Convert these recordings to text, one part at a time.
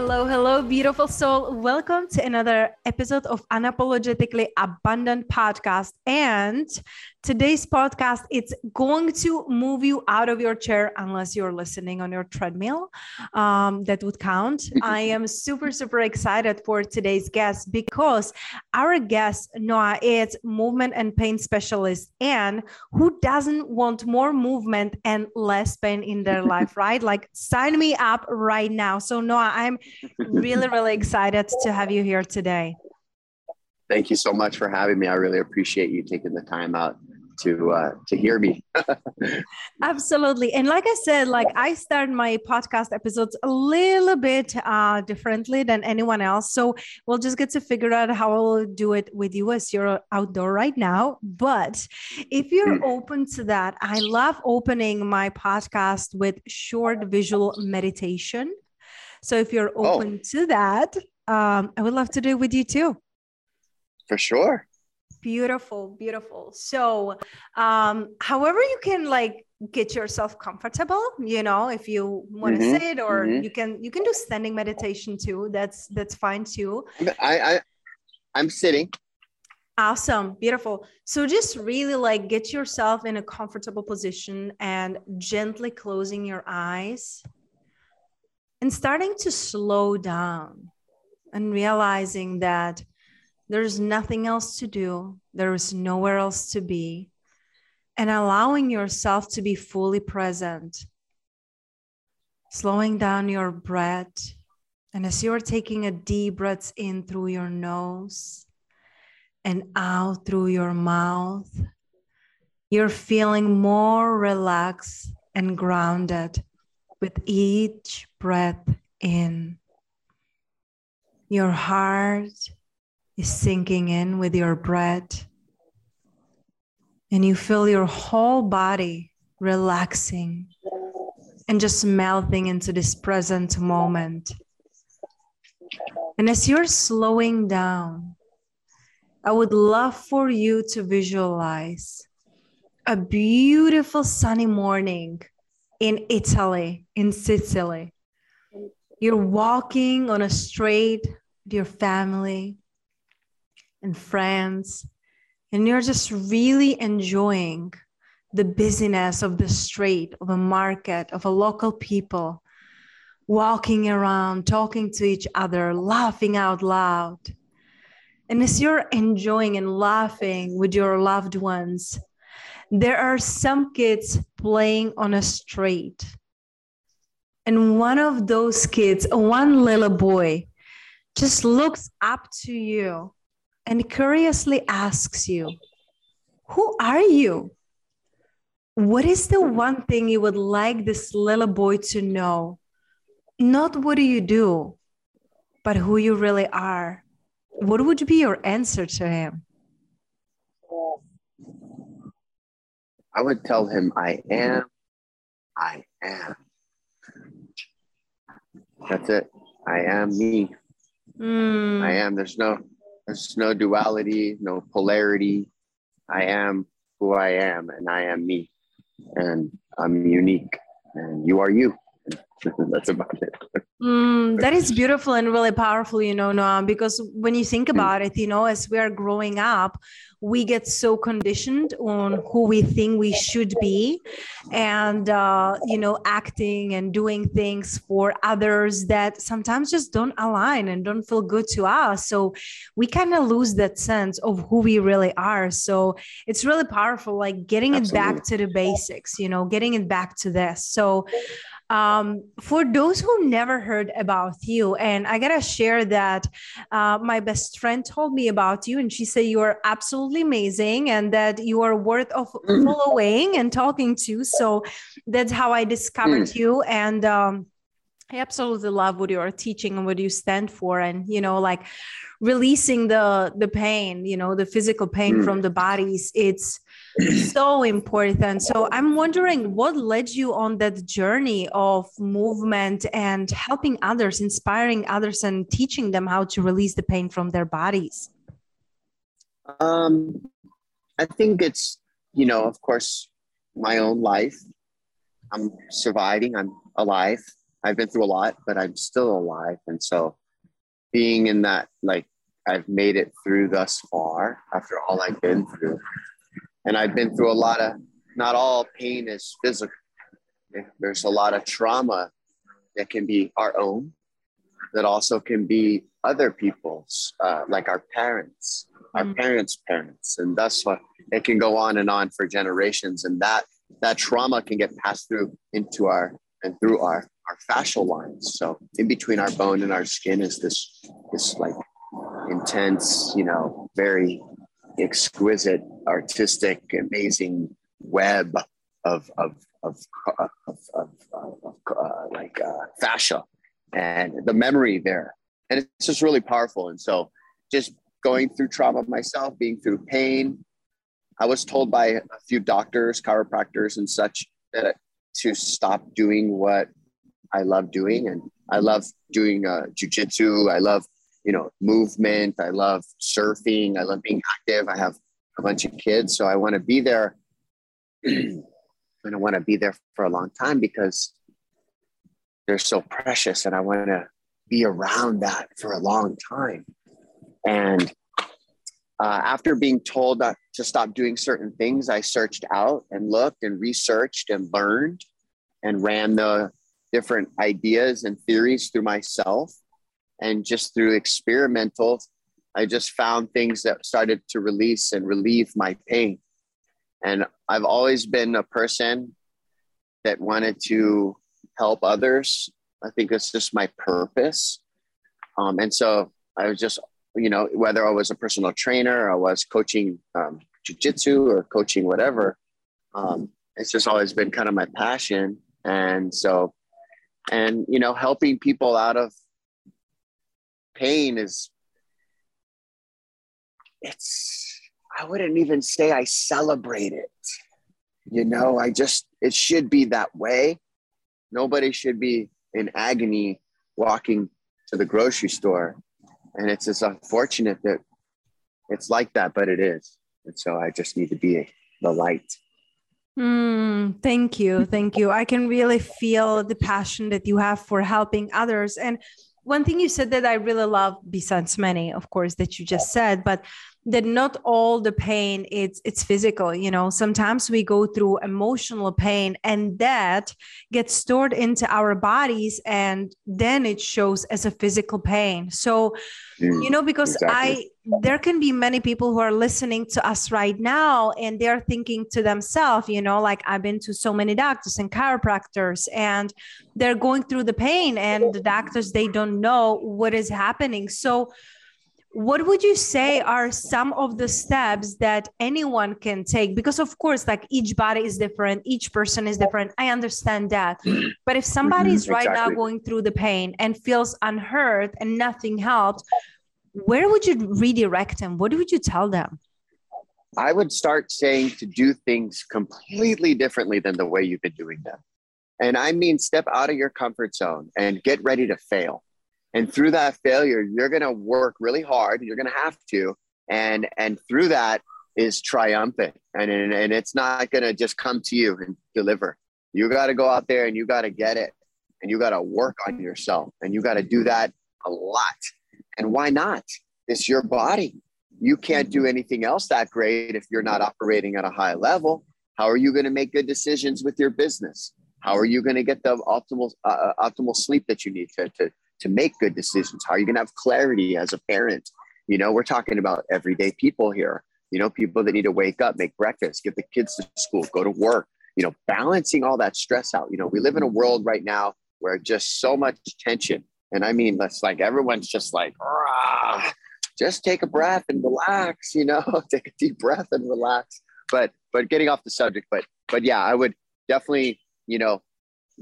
Hello, hello, beautiful soul. Welcome to another episode of Unapologetically Abundant podcast. And today's podcast, it's going to move you out of your chair unless you're listening on your treadmill. Um, that would count. I am super, super excited for today's guest because our guest, Noah, is movement and pain specialist. And who doesn't want more movement and less pain in their life, right? Like sign me up right now. So Noah, I'm really, really excited to have you here today. Thank you so much for having me. I really appreciate you taking the time out to uh, to hear me. Absolutely, and like I said, like I start my podcast episodes a little bit uh, differently than anyone else, so we'll just get to figure out how I'll do it with you as you're outdoor right now. But if you're mm. open to that, I love opening my podcast with short visual meditation. So if you're oh. open oh. to that, um, I would love to do it with you too. For sure. Beautiful, beautiful. So, um, however you can like get yourself comfortable, you know, if you want to mm-hmm, sit or mm-hmm. you can you can do standing meditation too. That's that's fine too. I, I I'm sitting. Awesome, beautiful. So just really like get yourself in a comfortable position and gently closing your eyes and starting to slow down and realizing that there's nothing else to do, there is nowhere else to be, and allowing yourself to be fully present. Slowing down your breath. And as you're taking a deep breath in through your nose and out through your mouth, you're feeling more relaxed and grounded with each breath in. Your heart is sinking in with your breath, and you feel your whole body relaxing and just melting into this present moment. And as you're slowing down, I would love for you to visualize a beautiful sunny morning in Italy, in Sicily. You're walking on a street with your family and friends, and you're just really enjoying the busyness of the street, of a market, of a local people, walking around, talking to each other, laughing out loud. And as you're enjoying and laughing with your loved ones, there are some kids playing on a street. And one of those kids, one little boy, just looks up to you and curiously asks you, Who are you? What is the one thing you would like this little boy to know? Not what do you do, but who you really are. What would be your answer to him? I would tell him, I am, I am. That's it. I am me. Mm. I am. There's no there's no duality, no polarity. I am who I am and I am me. And I'm unique. And you are you. That's about it. Mm, that is beautiful and really powerful, you know, Noam, because when you think hmm. about it, you know, as we are growing up, we get so conditioned on who we think we should be and uh, you know acting and doing things for others that sometimes just don't align and don't feel good to us so we kind of lose that sense of who we really are so it's really powerful like getting Absolutely. it back to the basics you know getting it back to this so um, for those who never heard about you, and I gotta share that uh, my best friend told me about you, and she said you are absolutely amazing and that you are worth of mm. following and talking to. So that's how I discovered mm. you, and um, I absolutely love what you are teaching and what you stand for, and you know, like releasing the the pain, you know, the physical pain mm. from the bodies. It's so important. So I'm wondering what led you on that journey of movement and helping others, inspiring others, and teaching them how to release the pain from their bodies? Um, I think it's, you know, of course, my own life. I'm surviving, I'm alive. I've been through a lot, but I'm still alive. And so being in that, like, I've made it through thus far after all I've been through and I've been through a lot of, not all pain is physical. There's a lot of trauma that can be our own, that also can be other people's, uh, like our parents, our mm. parents' parents, and thus it can go on and on for generations, and that that trauma can get passed through into our and through our our fascial lines. So in between our bone and our skin is this this like intense, you know, very exquisite, artistic, amazing web of of of, of, of, of uh, like uh, fascia and the memory there, and it's just really powerful. And so, just going through trauma myself, being through pain, I was told by a few doctors, chiropractors, and such that to stop doing what I love doing, and I love doing uh, jujitsu. I love you know, movement. I love surfing. I love being active. I have a bunch of kids, so I want to be there. and I want to be there for a long time because they're so precious, and I want to be around that for a long time. And uh, after being told that to stop doing certain things, I searched out and looked and researched and learned and ran the different ideas and theories through myself and just through experimental i just found things that started to release and relieve my pain. And i've always been a person that wanted to help others. I think it's just my purpose. Um, and so i was just you know whether i was a personal trainer i was coaching um, jiu-jitsu or coaching whatever um, it's just always been kind of my passion. And so and you know helping people out of pain is it's I wouldn't even say I celebrate it. You know, I just it should be that way. Nobody should be in agony walking to the grocery store. And it's just unfortunate that it's like that, but it is. And so I just need to be the light. Mm, thank you. Thank you. I can really feel the passion that you have for helping others. And one thing you said that I really love, besides many, of course, that you just said, but that not all the pain it's it's physical you know? Sometimes we go through emotional pain and that gets stored into our bodies and then it shows as a physical pain. So mm, you know because exactly. i there can be many people who are listening to us right now and they're thinking to themselves you know like i've been to so many doctors and chiropractors and they're going through the pain and the doctors they don't know what is happening. So what would you say are some of the steps that anyone can take? Because of course like each body is different each person is different. I understand that. But if somebody is mm-hmm, right exactly. now going through the pain and feels unheard and nothing helped where would you redirect them? What would you tell them? I would start saying to do things completely differently than the way you've been doing them. And i mean step out of your comfort zone and get ready to fail and through that failure you're going to work really hard you're going to have to and and through that is triumphant and and, and it's not going to just come to you and deliver you got to go out there and you got to get it and you got to work on yourself and you got to do that a lot and why not it's your body you can't do anything else that great if you're not operating at a high level. How are you going to make good decisions with your business? How are you going to get the optimal uh, uh, optimal sleep that you need to, to, to make good decisions? How are you going to have clarity as a parent? You know, we're talking about everyday people here. You know, people that need to wake up, make breakfast, get the kids to school, go to work. You know, balancing all that stress out. You know, we live in a world right now where just so much tension, and I mean, that's like everyone's just like, just take a breath and relax. You know, take a deep breath and relax. But but getting off the subject, but but yeah, I would definitely you know,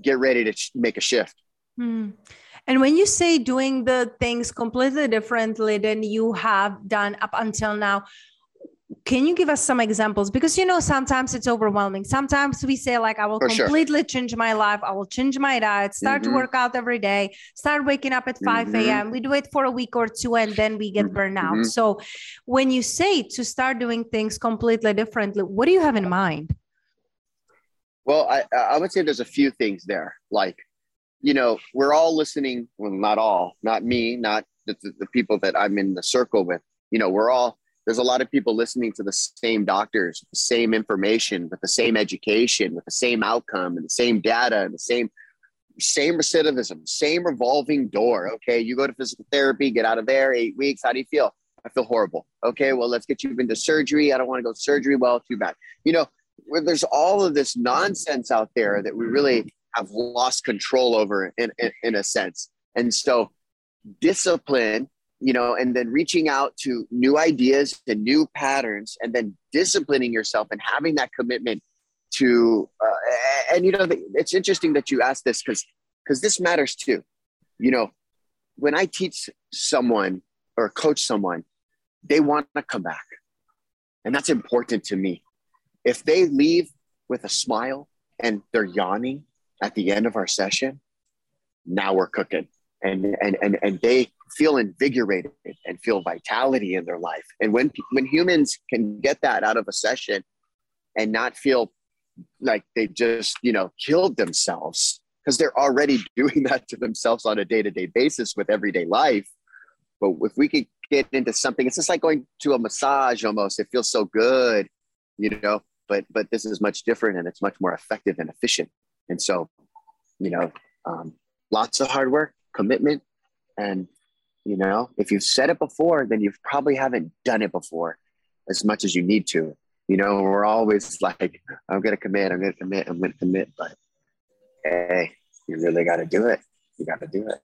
get ready to make a shift. Hmm. And when you say doing the things completely differently than you have done up until now, can you give us some examples because you know sometimes it's overwhelming sometimes we say like i will For completely sure. change my life i will change my diet start mm-hmm. to work out every day start waking up at 5 mm-hmm. a.m we do it for a week or two and then we get burned out mm-hmm. so when you say to start doing things completely differently what do you have in mind well, I, I would say there's a few things there. Like, you know, we're all listening. Well, not all, not me, not the, the people that I'm in the circle with. You know, we're all, there's a lot of people listening to the same doctors, the same information, with the same education, with the same outcome and the same data and the same same recidivism, same revolving door. Okay, you go to physical therapy, get out of there, eight weeks. How do you feel? I feel horrible. Okay, well, let's get you into surgery. I don't want to go to surgery. Well, too bad. You know, there's all of this nonsense out there that we really have lost control over in, in, in a sense. And so discipline, you know, and then reaching out to new ideas and new patterns and then disciplining yourself and having that commitment to, uh, and you know, it's interesting that you asked this because, because this matters too. You know, when I teach someone or coach someone, they want to come back. And that's important to me if they leave with a smile and they're yawning at the end of our session, now we're cooking. And, and, and, and they feel invigorated and feel vitality in their life. And when, when humans can get that out of a session and not feel like they just, you know, killed themselves, because they're already doing that to themselves on a day-to-day basis with everyday life. But if we could get into something, it's just like going to a massage almost. It feels so good, you know but but this is much different and it's much more effective and efficient and so you know um, lots of hard work commitment. And you know if you've said it before then you probably haven't done it before as much as you need to. You know we're always like i'm gonna commit i'm gonna commit i'm gonna commit. But hey you really got to do it. You got to do it.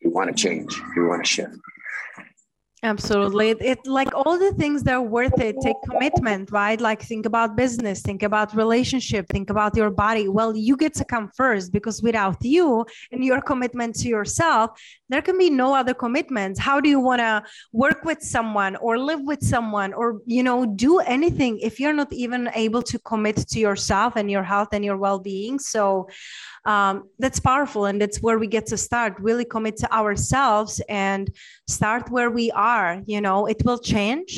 You want to change. You want to shift Absolutely. It, it, like all the things that are worth it take commitment, right? Like think about business, think about relationship, think about your body. Well, you get to come first because without you and your commitment to yourself, there can be no other commitments. How do you want to work with someone or live with someone or you know do anything if you're not even able to commit to yourself and your health and your well-being? So um, that's powerful and that's where we get to start really commit to ourselves and start where we are you know it will change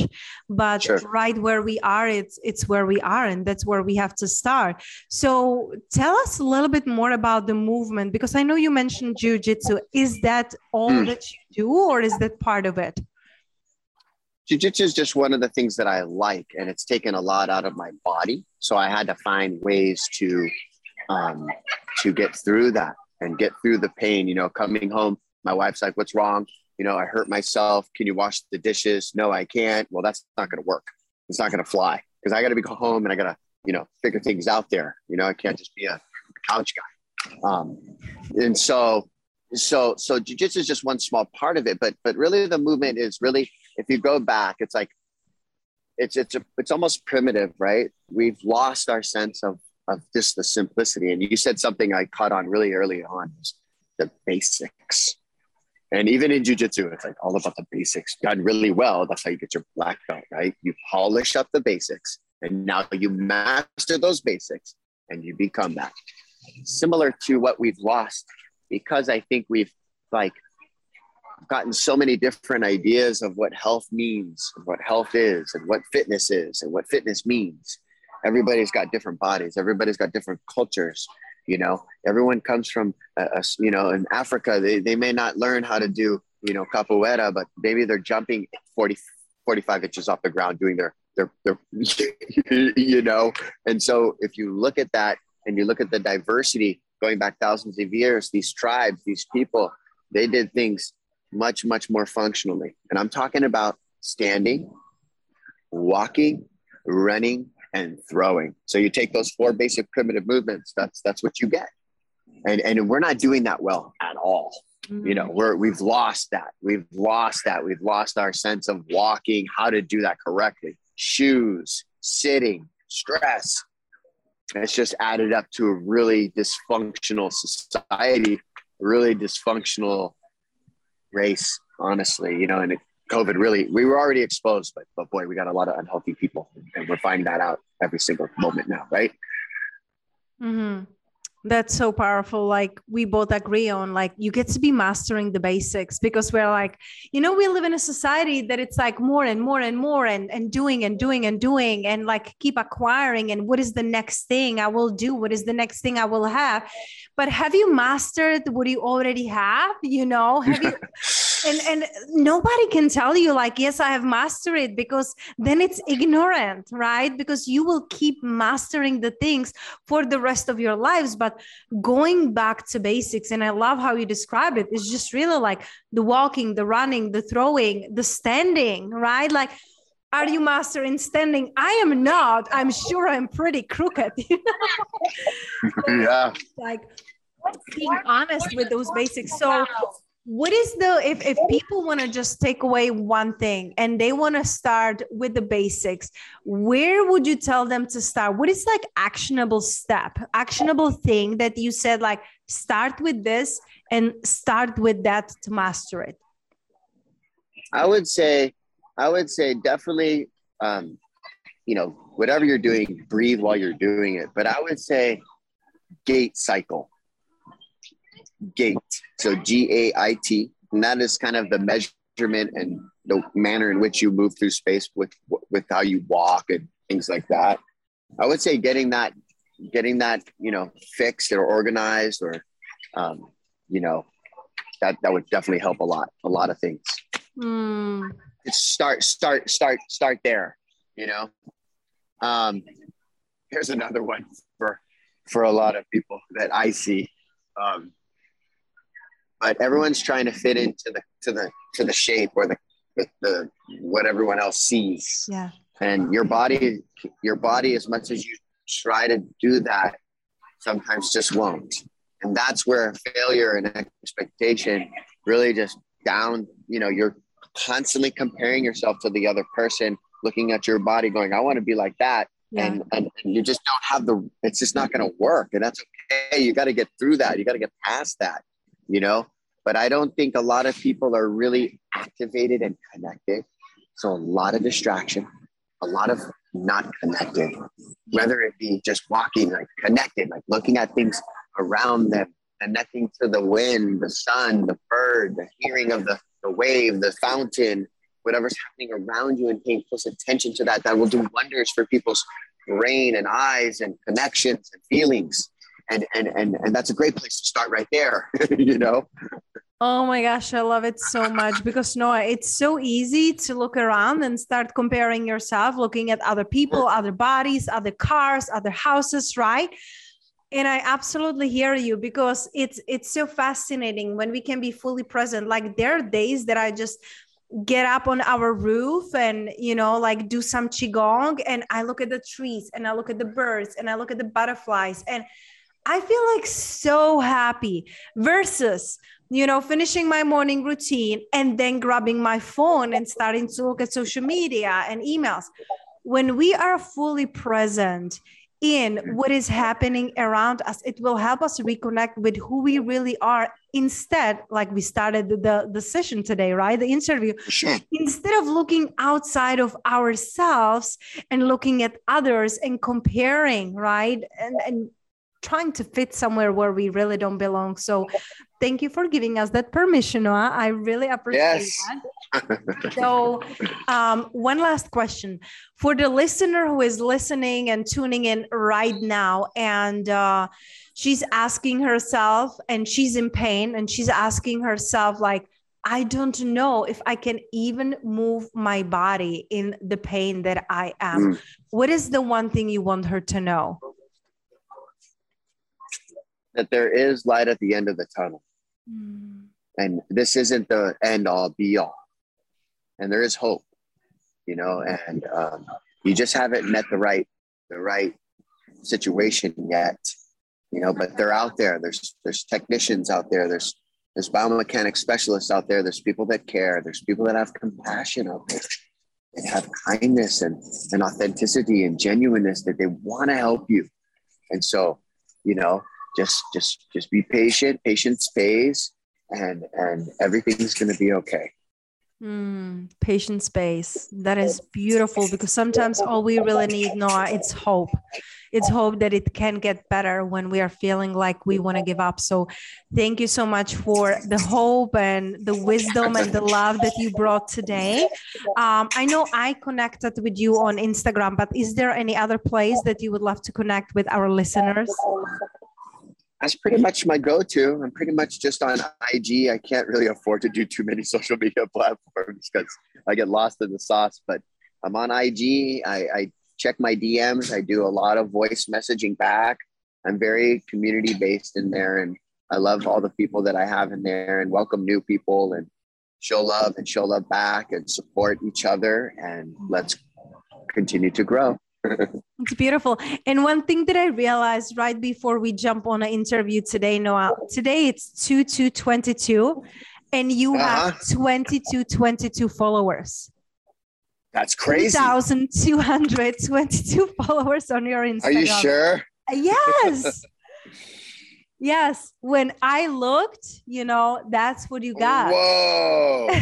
but sure. right where we are it's it's where we are and that's where we have to start so tell us a little bit more about the movement because i know you mentioned jiu-jitsu is that all mm. that you do or is that part of it jiu-jitsu is just one of the things that i like and it's taken a lot out of my body so i had to find ways to um, to get through that and get through the pain. You know, coming home, my wife's like, "What's wrong?" You know, I hurt myself. Can you wash the dishes? No, I can't. Well, that's not going to work. It's not going to fly because I got to be home and I got to, you know, figure things out there. You know, I can't just be a couch guy. Um, and so, so, so jujitsu is just one small part of it, but, but really the movement is really, if you go back, it's like, it's, it's, a, it's almost primitive, right? We've lost our sense of of just the simplicity. And you said something I caught on really early on the basics. And even in jujitsu, it's like all about the basics done really well. That's how you get your black belt, right? You polish up the basics and now you master those basics and you become that. Similar to what we've lost because I think we've like gotten so many different ideas of what health means, and what health is, and what fitness is, and what fitness means everybody's got different bodies everybody's got different cultures you know everyone comes from a, a, you know in africa they, they may not learn how to do you know capoeira but maybe they're jumping 40 45 inches off the ground doing their their, their you know? And so if you look at that and you look at the diversity going back thousands of years these tribes these people they did things much much more functionally. And i'm talking about standing walking running and throwing. So you take those four basic primitive movements that's that's what you get. And and we're not doing that well at all. You know mm. we're we've lost that. We've lost that. We've lost our sense of walking how to do that correctly. Shoes sitting stress it's just added up to a really dysfunctional society really dysfunctional race honestly you know and it, covid really we were already exposed but but boy we got a lot of unhealthy people and we're finding that out every single moment now right mm-hmm. That's so powerful. Like we both agree on, like you get to be mastering the basics because we're like, you know, we live in a society that it's like more and more and more and and doing and doing and doing and like keep acquiring. And what is the next thing I will do? What is the next thing I will have? But have you mastered what you already have? You know, have you? and and nobody can tell you like yes i have mastered it because then it's ignorant right? Because you will keep mastering the things for the rest of your lives. But going back to basics and i love how you describe it it's just really like the walking the running the throwing the standing right? Like are you master in standing? I am not. I'm sure i'm pretty crooked. Yeah. Like being honest with those basics. So what is the if, if people want to just take away one thing and they want to start with the basics where would you tell them to start? What is like actionable step actionable thing that you said like start with this and start with that to master it? I would say i would say definitely um you know whatever you're doing breathe while you're doing it. But i would say gait cycle gait. So G A I T, and that is kind of the measurement and the manner in which you move through space with with how you walk and things like that. I would say getting that getting that you know fixed or organized or um, you know that that would definitely help a lot a lot of things. Mm. Start start start start there. You know. Um, here's another one for for a lot of people that I see. Um, but everyone's trying to fit into the to the to the shape or the the, the what everyone else sees. Yeah. And your body, your body, as much as you try to do that, sometimes just won't. And that's where failure and expectation really just down. You know, you're constantly comparing yourself to the other person, looking at your body, going, "I want to be like that." Yeah. And, and, and you just don't have the it's just not going to work and that's okay you got to get through that you got to get past that you know? But i don't think a lot of people are really activated and connected. So a lot of distraction a lot of not connected whether it be just walking like connected like looking at things around them connecting to the wind the sun the bird the hearing of the, the wave the fountain whatever's happening around you and paying close attention to that that will do wonders for people's brain and eyes and connections and feelings and and and, and that's a great place to start right there you know Oh my gosh, I love it so much because Noah, it's so easy to look around and start comparing yourself, looking at other people, other bodies, other cars, other houses, right? And I absolutely hear you because it's it's so fascinating when we can be fully present. Like there are days that I just get up on our roof and you know like do some qigong and I look at the trees and I look at the birds and I look at the butterflies and I feel like so happy versus, you know, finishing my morning routine and then grabbing my phone and starting to look at social media and emails. When we are fully present in what is happening around us, it will help us reconnect with who we really are. Instead, like we started the, the session today, right? The interview. Sure. Instead of looking outside of ourselves and looking at others and comparing, right? And, and trying to fit somewhere where we really don't belong. So thank you for giving us that permission, Noah. I really appreciate yes. that. so um, one last question for the listener who is listening and tuning in right now and uh, she's asking herself and she's in pain and she's asking herself like I don't know if I can even move my body in the pain that I am. Mm. What is the one thing you want her to know? That there is light at the end of the tunnel. Mm. And this isn't the end all be all. And there is hope, you know, and um, you just haven't met the right, the right situation yet, you know, but they're out there. There's, there's technicians out there. There's, there's biomechanic specialists out there. There's people that care. There's people that have compassion out there and have kindness and, and authenticity and genuineness that they want to help you. And so, you know, just just just be patient. Patience pays, and and everything's going to be okay. Mm, patient space. That is beautiful because sometimes all we really need, Noah, it's hope. It's hope that it can get better when we are feeling like we want to give up. So, thank you so much for the hope and the wisdom and the love that you brought today. Um, I know I connected with you on Instagram, but is there any other place that you would love to connect with our listeners? That's pretty much my go-to. I'm pretty much just on IG. I can't really afford to do too many social media platforms because I get lost in the sauce. But I'm on IG. I, I check my DMs. I do a lot of voice messaging back. I'm very community based in there, and I love all the people that I have in there, and welcome new people, and show love and show love back, and support each other, and let's continue to grow. It's beautiful. And one thing that I realized right before we jump on an interview today, Noah, today it's 2 to 22 and you uh-huh. have 22 22 followers. That's crazy. 2,222 followers on your Instagram. Are you sure? Yes. yes. When I looked, you know, that's what you got. Whoa.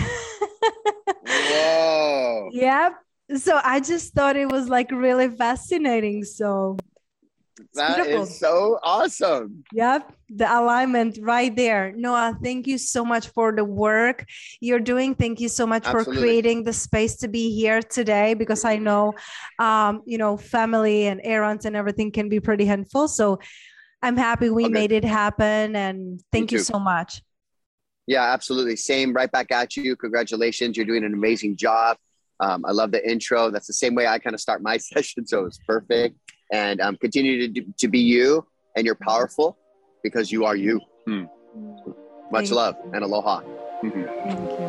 Whoa. Yep so I just thought it was like really fascinating. So that beautiful. is so awesome. Yep, the alignment right there. Noah, thank you so much for the work you're doing. Thank you so much Absolutely. for creating the space to be here today because I know, um, you know, family and errands and everything can be pretty handful. So I'm happy we okay. made it happen, and thank you so much. Yeah, absolutely. Same. Right back at you. Congratulations. You're doing an amazing job. Um, I love the intro. That's the same way I kind of start my session. So it's perfect. And um, continue to, do, to be you and you're powerful because you are you. Hmm. Much love and aloha. Thank you.